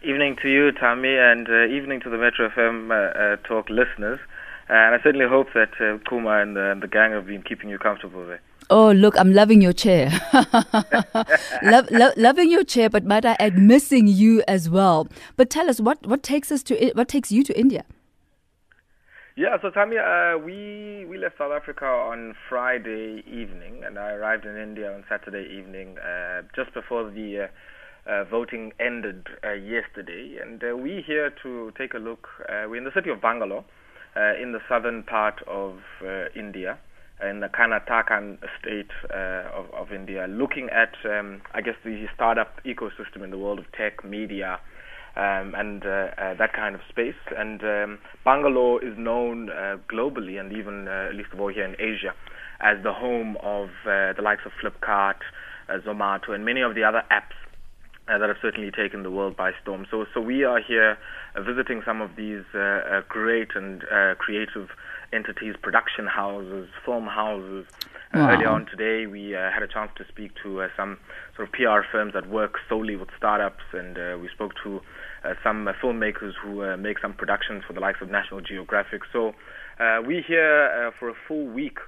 Evening to you, Thami, and uh, evening to the Metro FM uh, uh, Talk listeners. And I certainly hope that uh, Kuma and, and, the gang have been keeping you comfortable there. Oh, look, I'm loving your chair. lo- lo- loving your chair, but might I add, missing you as well. But tell us, what, what takes us to what takes you to India? Yeah, so Thami, uh, we we left South Africa on Friday evening, and I arrived in India on Saturday evening, uh, just before the uh, voting ended uh, yesterday, and uh, we're here to take a look. Uh, we're in the city of Bangalore, uh, in the southern part of uh, India, in the Karnataka state of, of, India, looking at, um, I guess, the startup ecosystem in the world of tech, media, um, and that kind of space. And um, Bangalore is known globally, and even at least of all here in Asia, as the home of the likes of Flipkart, Zomato, and many of the other apps uh, that have certainly taken the world by storm. So, so we are here uh, visiting some of these uh, uh great and uh, creative entities, production houses, film houses. Uh, wow. Earlier on today, we uh, had a chance to speak to uh, some sort of PR firms that work solely with startups, and we spoke to some filmmakers who make some productions for the likes of National Geographic. So, we're here for a full week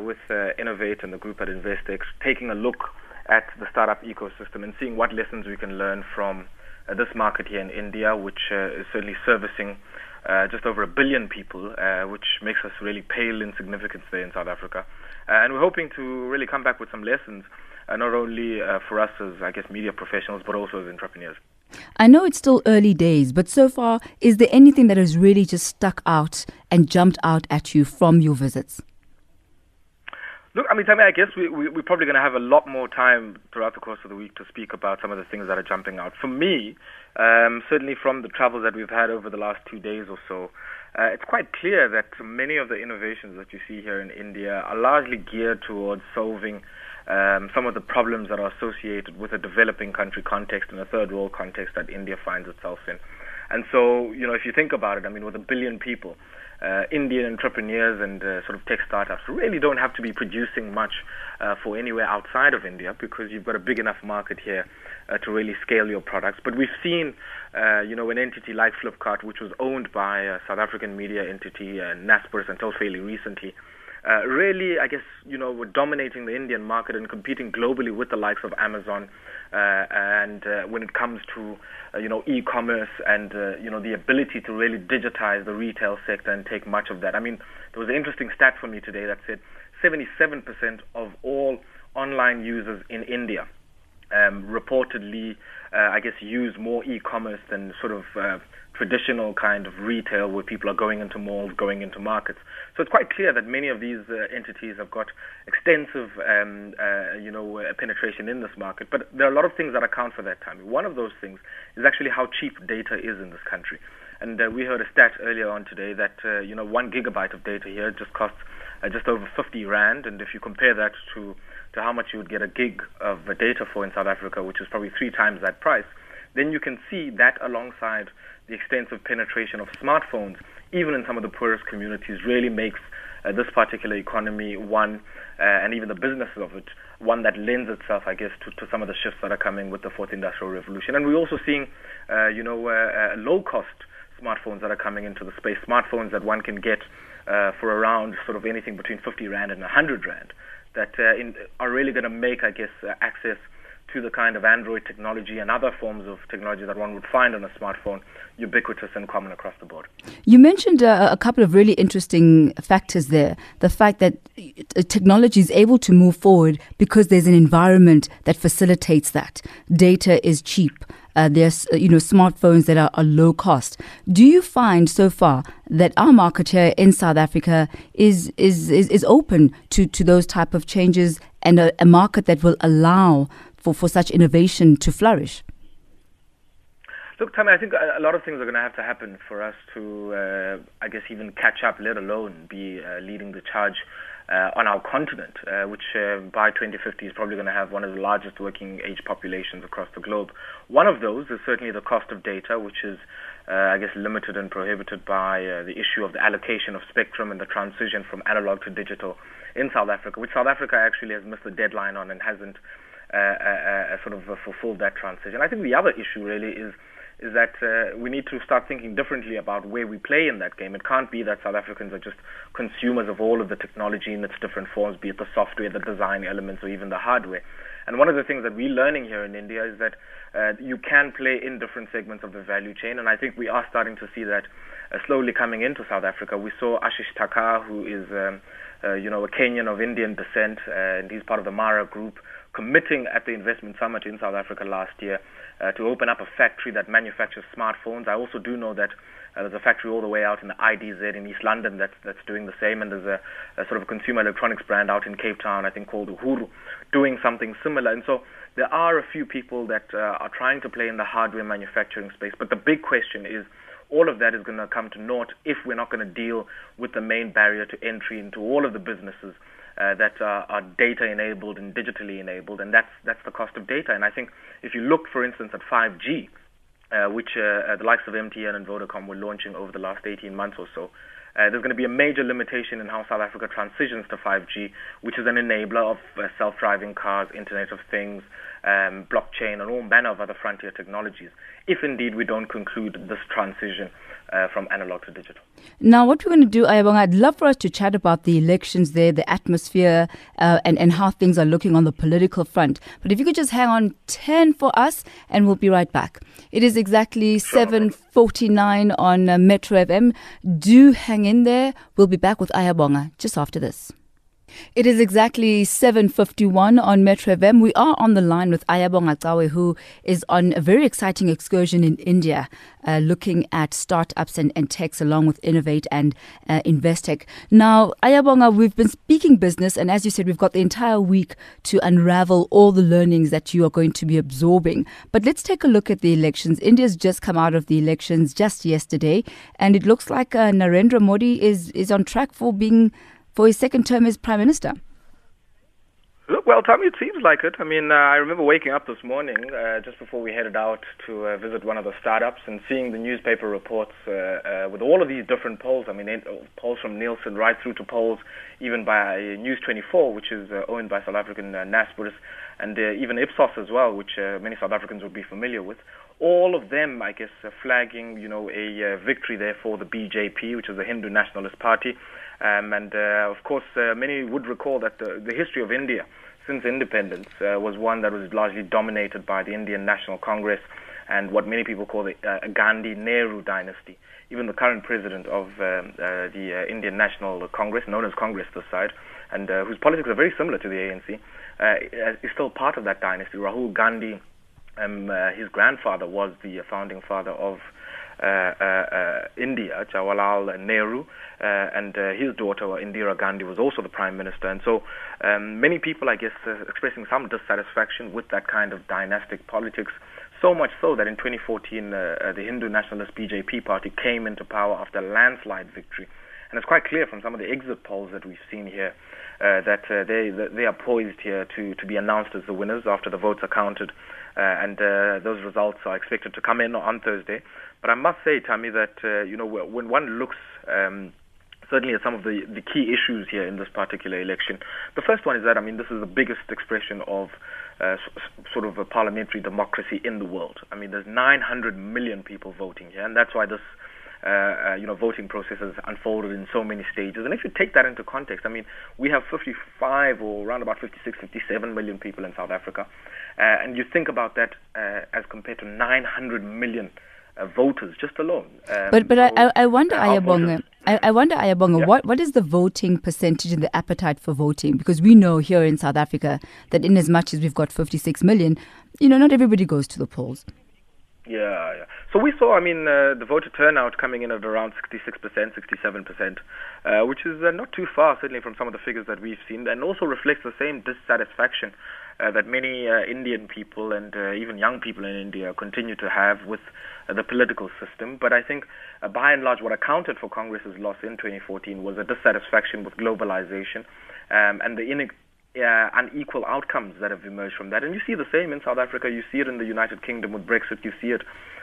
with Innovate and the group at Investec, taking a look at the startup ecosystem and seeing what lessons we can learn from uh, this market here in India, which uh, is certainly servicing uh, just over a billion people, uh, which makes us really pale in significance there in South Africa. Uh, and we're hoping to really come back with some lessons, uh, not only for us as, I guess, media professionals, but also as entrepreneurs. I know it's still early days, but so far, is there anything that has really just stuck out and jumped out at you from your visits? Look, I mean, Thami, I guess we, we, we're probably going to have a lot more time throughout the course of the week to speak about some of the things that are jumping out. For me, um, certainly from the travels that we've had over the last two days or so, uh, it's quite clear that many of the innovations that you see here in India are largely geared towards solving um, some of the problems that are associated with a developing country context and a third world context that India finds itself in. And so, you know, if you think about it, I mean, with a billion people, uh, Indian entrepreneurs and uh, sort of tech startups really don't have to be producing much uh, for anywhere outside of India because you've got a big enough market here uh, to really scale your products. But we've seen, uh, you know, an entity like Flipkart, which was owned by a South African media entity, uh, Naspers, until fairly recently. Uh, really, I guess, you know, were dominating the Indian market and competing globally with the likes of Amazon and uh, when it comes to uh, you know e-commerce and you know the ability to really digitize the retail sector and take much of that. I mean, there was an interesting stat for me today that said 77% of all online users in India um, reportedly, uh, I guess, use more e-commerce than sort of uh, traditional kind of retail where people are going into malls, going into markets. So it's quite clear that many of these uh, entities have got extensive, um, uh, you know, uh, penetration in this market. But there are a lot of things that account for that. One of those things is actually how cheap data is in this country. And uh, we heard a stat earlier on today that, uh, you know, one gigabyte of data here just costs uh, just over 50 rand. And if you compare that to, to how much you would get a gig of data for in South Africa, which is probably three times that price, then you can see that alongside the extensive penetration of smartphones, even in some of the poorest communities, really makes uh, this particular economy one, uh, and even the businesses of it, one that lends itself, I guess, to, to some of the shifts that are coming with the fourth industrial revolution. And we're also seeing, uh, you know, uh, uh, low-cost smartphones that are coming into the space, smartphones that one can get uh, for around sort of anything between 50 rand and 100 rand, that in, are really going to make, I guess, access to the kind of Android technology and other forms of technology that one would find on a smartphone ubiquitous and common across the board. You mentioned uh, a couple of really interesting factors there. The fact that technology is able to move forward because there's an environment that facilitates that. Data is cheap. Uh, there's uh, you know smartphones that are, are, low cost. Do you find so far that our market here in South Africa is is is, is open to, to those type of changes and a, a market that will allow for, for such innovation to flourish? Look, Thami, I think a lot of things are going to have to happen for us to, uh, I guess, even catch up, let alone be uh, leading the charge uh, on our continent, uh, which uh, by 2050 is probably going to have one of the largest working age populations across the globe. One of those is certainly the cost of data, which is, uh, I guess, limited and prohibited by the issue of the allocation of spectrum and the transition from analog to digital in South Africa, which South Africa actually has missed the deadline on and hasn't sort of fulfill that transition. I think the other issue really is is that uh, we need to start thinking differently about where we play in that game. It can't be that South Africans are just consumers of all of the technology in its different forms, be it the software, the design elements, or even the hardware. And one of the things that we're learning here in India is that uh, you can play in different segments of the value chain, and I think we are starting to see that uh, slowly coming into South Africa. We saw Ashish Thakkar, who is um, uh, you know a Kenyan of Indian descent, uh, and he's part of the Mara Group, committing at the investment summit in South Africa last year uh, to open up a factory that manufactures smartphones. I also do know that uh, there's a factory all the way out in the IDZ in East London that's that's doing the same, and there's a, a sort of consumer electronics brand out in Cape Town, I think called Uhuru, doing something similar. And so there are a few people that uh, are trying to play in the hardware manufacturing space, but the big question is all of that is going to come to naught if we're not going to deal with the main barrier to entry into all of the businesses uh, that are, are data enabled and digitally enabled, and that's that's the cost of data. And I think if you look, for instance, at 5G, uh, which uh, the likes of MTN and Vodacom were launching over the last 18 months or so, uh, there's going to be a major limitation in how South Africa transitions to 5G, which is an enabler of uh, self-driving cars, Internet of Things, um, blockchain, and all manner of other frontier technologies, if indeed we don't conclude this transition uh, from analog to digital. Now, what we're going to do, Ayabong, I'd love for us to chat about the elections there, the atmosphere, uh, and, and how things are looking on the political front. But if you could just hang on 10 for us, and we'll be right back. It is exactly sure. 7.49 on uh, Metro FM. Do hang in there. We'll be back with Ayabonga just after this. It is exactly 7.51 on Metro FM. We are on the line with Ayabonga Cawe, who is on a very exciting excursion in India, uh, looking at startups and, and techs along with Innovate and uh, Investec. Now, Ayabonga, we've been speaking business, and as you said, we've got the entire week to unravel all the learnings that you are going to be absorbing. But let's take a look at the elections. India's just come out of the elections just yesterday, and it looks like uh, Narendra Modi is, is on track for being for his second term as Prime Minister? Look, well, Thami, it seems like it. I mean, uh, I remember waking up this morning uh, just before we headed out to uh, visit one of the startups and seeing the newspaper reports uh, uh, with all of these different polls. I mean, polls from Nielsen right through to polls even by News 24, which is uh, owned by South African uh, Naspers, and even Ipsos as well, which many South Africans would be familiar with. All of them, I guess, flagging, you know, a victory there for the BJP, which is the Hindu Nationalist Party. Um, and uh, of course, uh, many would recall that the, the, history of India since independence uh, was one that was largely dominated by the Indian National Congress and what many people call the uh, Gandhi Nehru dynasty. Even the current president of um, uh, the uh, Indian National Congress, known as Congress this side, and whose politics are very similar to the ANC, is still part of that dynasty. Rahul Gandhi, um, his grandfather was the founding father of Uh, uh, uh, India, Jawaharlal Nehru, and his daughter Indira Gandhi was also the prime minister. And so um, many people, I guess, expressing some dissatisfaction with that kind of dynastic politics. So much so that in 2014, the Hindu Nationalist BJP party came into power after a landslide victory. And it's quite clear from some of the exit polls that we've seen here uh, that uh, they they are poised here to, to be announced as the winners after the votes are counted, uh, and those results are expected to come in on Thursday. But I must say, Thami, that uh, you know when one looks um, certainly at some of the, the key issues here in this particular election, the first one is that I mean this is the biggest expression of uh, sort of a parliamentary democracy in the world. I mean, there's 900 million people voting here, and that's why this. Uh, uh, you know, voting process has unfolded in so many stages. And if you take that into context, I mean, we have 55 or around about 56, 57 million people in South Africa. Uh, and you think about that uh, as compared to 900 million uh, voters just alone. Um, but but I, I wonder, Ayabonga, I, I wonder, Ayabonga, yeah. what, what is the voting percentage and the appetite for voting? Because we know here in South Africa that in as much as we've got 56 million, you know, not everybody goes to the polls. Yeah. So we saw, I mean, uh, the voter turnout coming in at around 66%, 67%, uh, which is uh, not too far, certainly from some of the figures that we've seen, and also reflects the same dissatisfaction uh, that many uh, Indian people and uh, even young people in India continue to have with the political system. But I think, by and large, what accounted for Congress's loss in 2014 was a dissatisfaction with globalization um, and the unequal outcomes that have emerged from that. And you see the same in South Africa. You see it in the United Kingdom with Brexit. You see it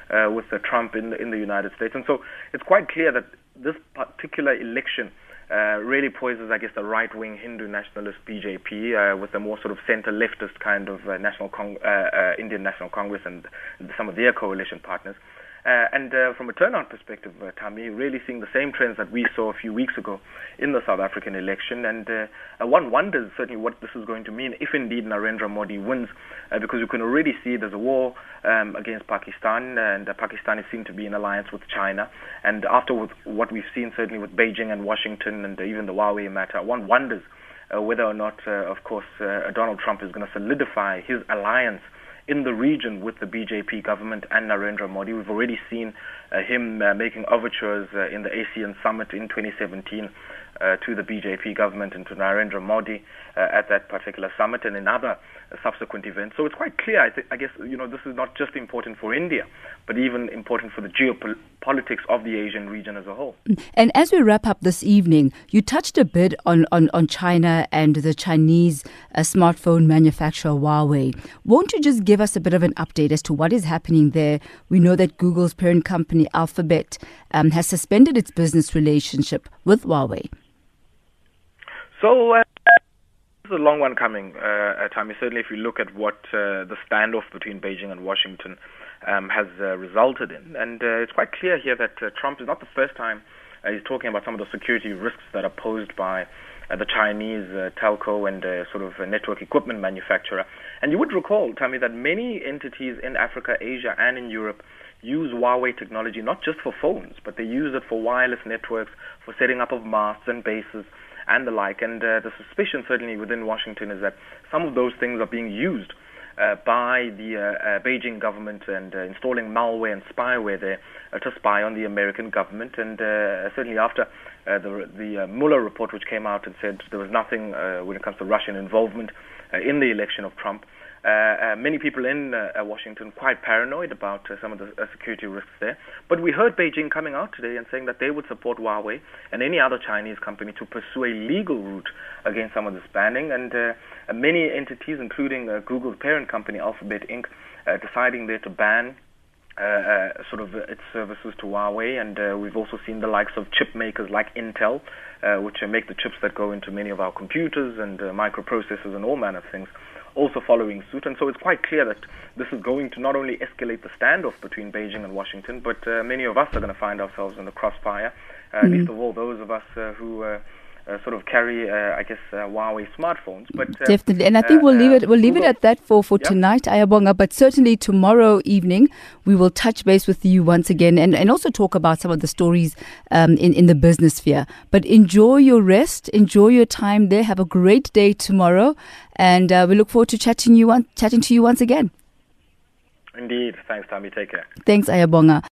uh, with uh, Trump in the, in the United States. And so it's quite clear that this particular election uh, really poises, I guess, the right-wing Hindu nationalist BJP uh, with a more sort of center-leftist kind of uh, national Cong- uh, Indian National Congress and some of their coalition partners. Uh, and uh, from a turnout perspective, uh, Thami, really seeing the same trends that we saw a few weeks ago in the South African election. And uh, uh, one wonders certainly what this is going to mean if indeed Narendra Modi wins, uh, because you can already see there's a war um, against Pakistan, and Pakistan is seen to be in alliance with China. And after what we've seen, certainly with Beijing and Washington, and even the Huawei matter, one wonders whether or not, of course, Donald Trump is going to solidify his alliance in the region with the BJP government and Narendra Modi. We've already seen uh, him uh, making overtures uh, in the ASEAN summit in 2017 uh, to the BJP government and to Narendra Modi uh, at that particular summit and in other subsequent events. So it's quite clear. I, th- I guess you know this is not just important for India, but even important for the geopolitics of the Asian region as a whole. And as we wrap up this evening, you touched a bit on on, on China and the Chinese uh, smartphone manufacturer Huawei. Won't you just give us a bit of an update as to what is happening there? We know that Google's parent company Alphabet um, has suspended its business relationship with Huawei. So uh, this is a long one coming, uh, Thami. Certainly, if you look at what uh, the standoff between Beijing and Washington um, has uh, resulted in, and uh, it's quite clear here that uh, Trump is not the first time uh, he's talking about some of the security risks that are posed by uh, the Chinese uh, telco and uh, sort of network equipment manufacturer. And you would recall, Thami, that many entities in Africa, Asia, and in Europe use Huawei technology not just for phones, but they use it for wireless networks, for setting up of masts and bases and the like. And uh, the suspicion, certainly within Washington, is that some of those things are being used uh, by the uh, uh, Beijing government and uh, installing malware and spyware there uh, to spy on the American government. And uh, certainly after uh, the the uh, Mueller report, which came out and said there was nothing when it comes to Russian involvement in the election of Trump, many people in Washington quite paranoid about some of the security risks there. But we heard Beijing coming out today and saying that they would support Huawei and any other Chinese company to pursue a legal route against some of this banning. And many entities, including Google's parent company Alphabet Inc., deciding there to ban uh, uh, sort of its services to Huawei, and uh, we've also seen the likes of chip makers like Intel, which make the chips that go into many of our computers and microprocessors and all manner of things also following suit. And so it's quite clear that this is going to not only escalate the standoff between Beijing and Washington, but uh, many of us are going to find ourselves in the crossfire, uh, mm-hmm. least of all those of us uh, who uh, uh, sort of carry, uh, I guess, uh, Huawei smartphones. But uh, definitely, and I think we'll leave it. We'll leave Google. it at that for for tonight, Ayabonga. But certainly tomorrow evening, we will touch base with you once again, and, and also talk about some of the stories um, in in the business sphere. But enjoy your rest, enjoy your time there. Have a great day tomorrow, and uh, we look forward to chatting you on, chatting to you once again. Indeed. Thanks, Thami. Take care. Thanks, Ayabonga.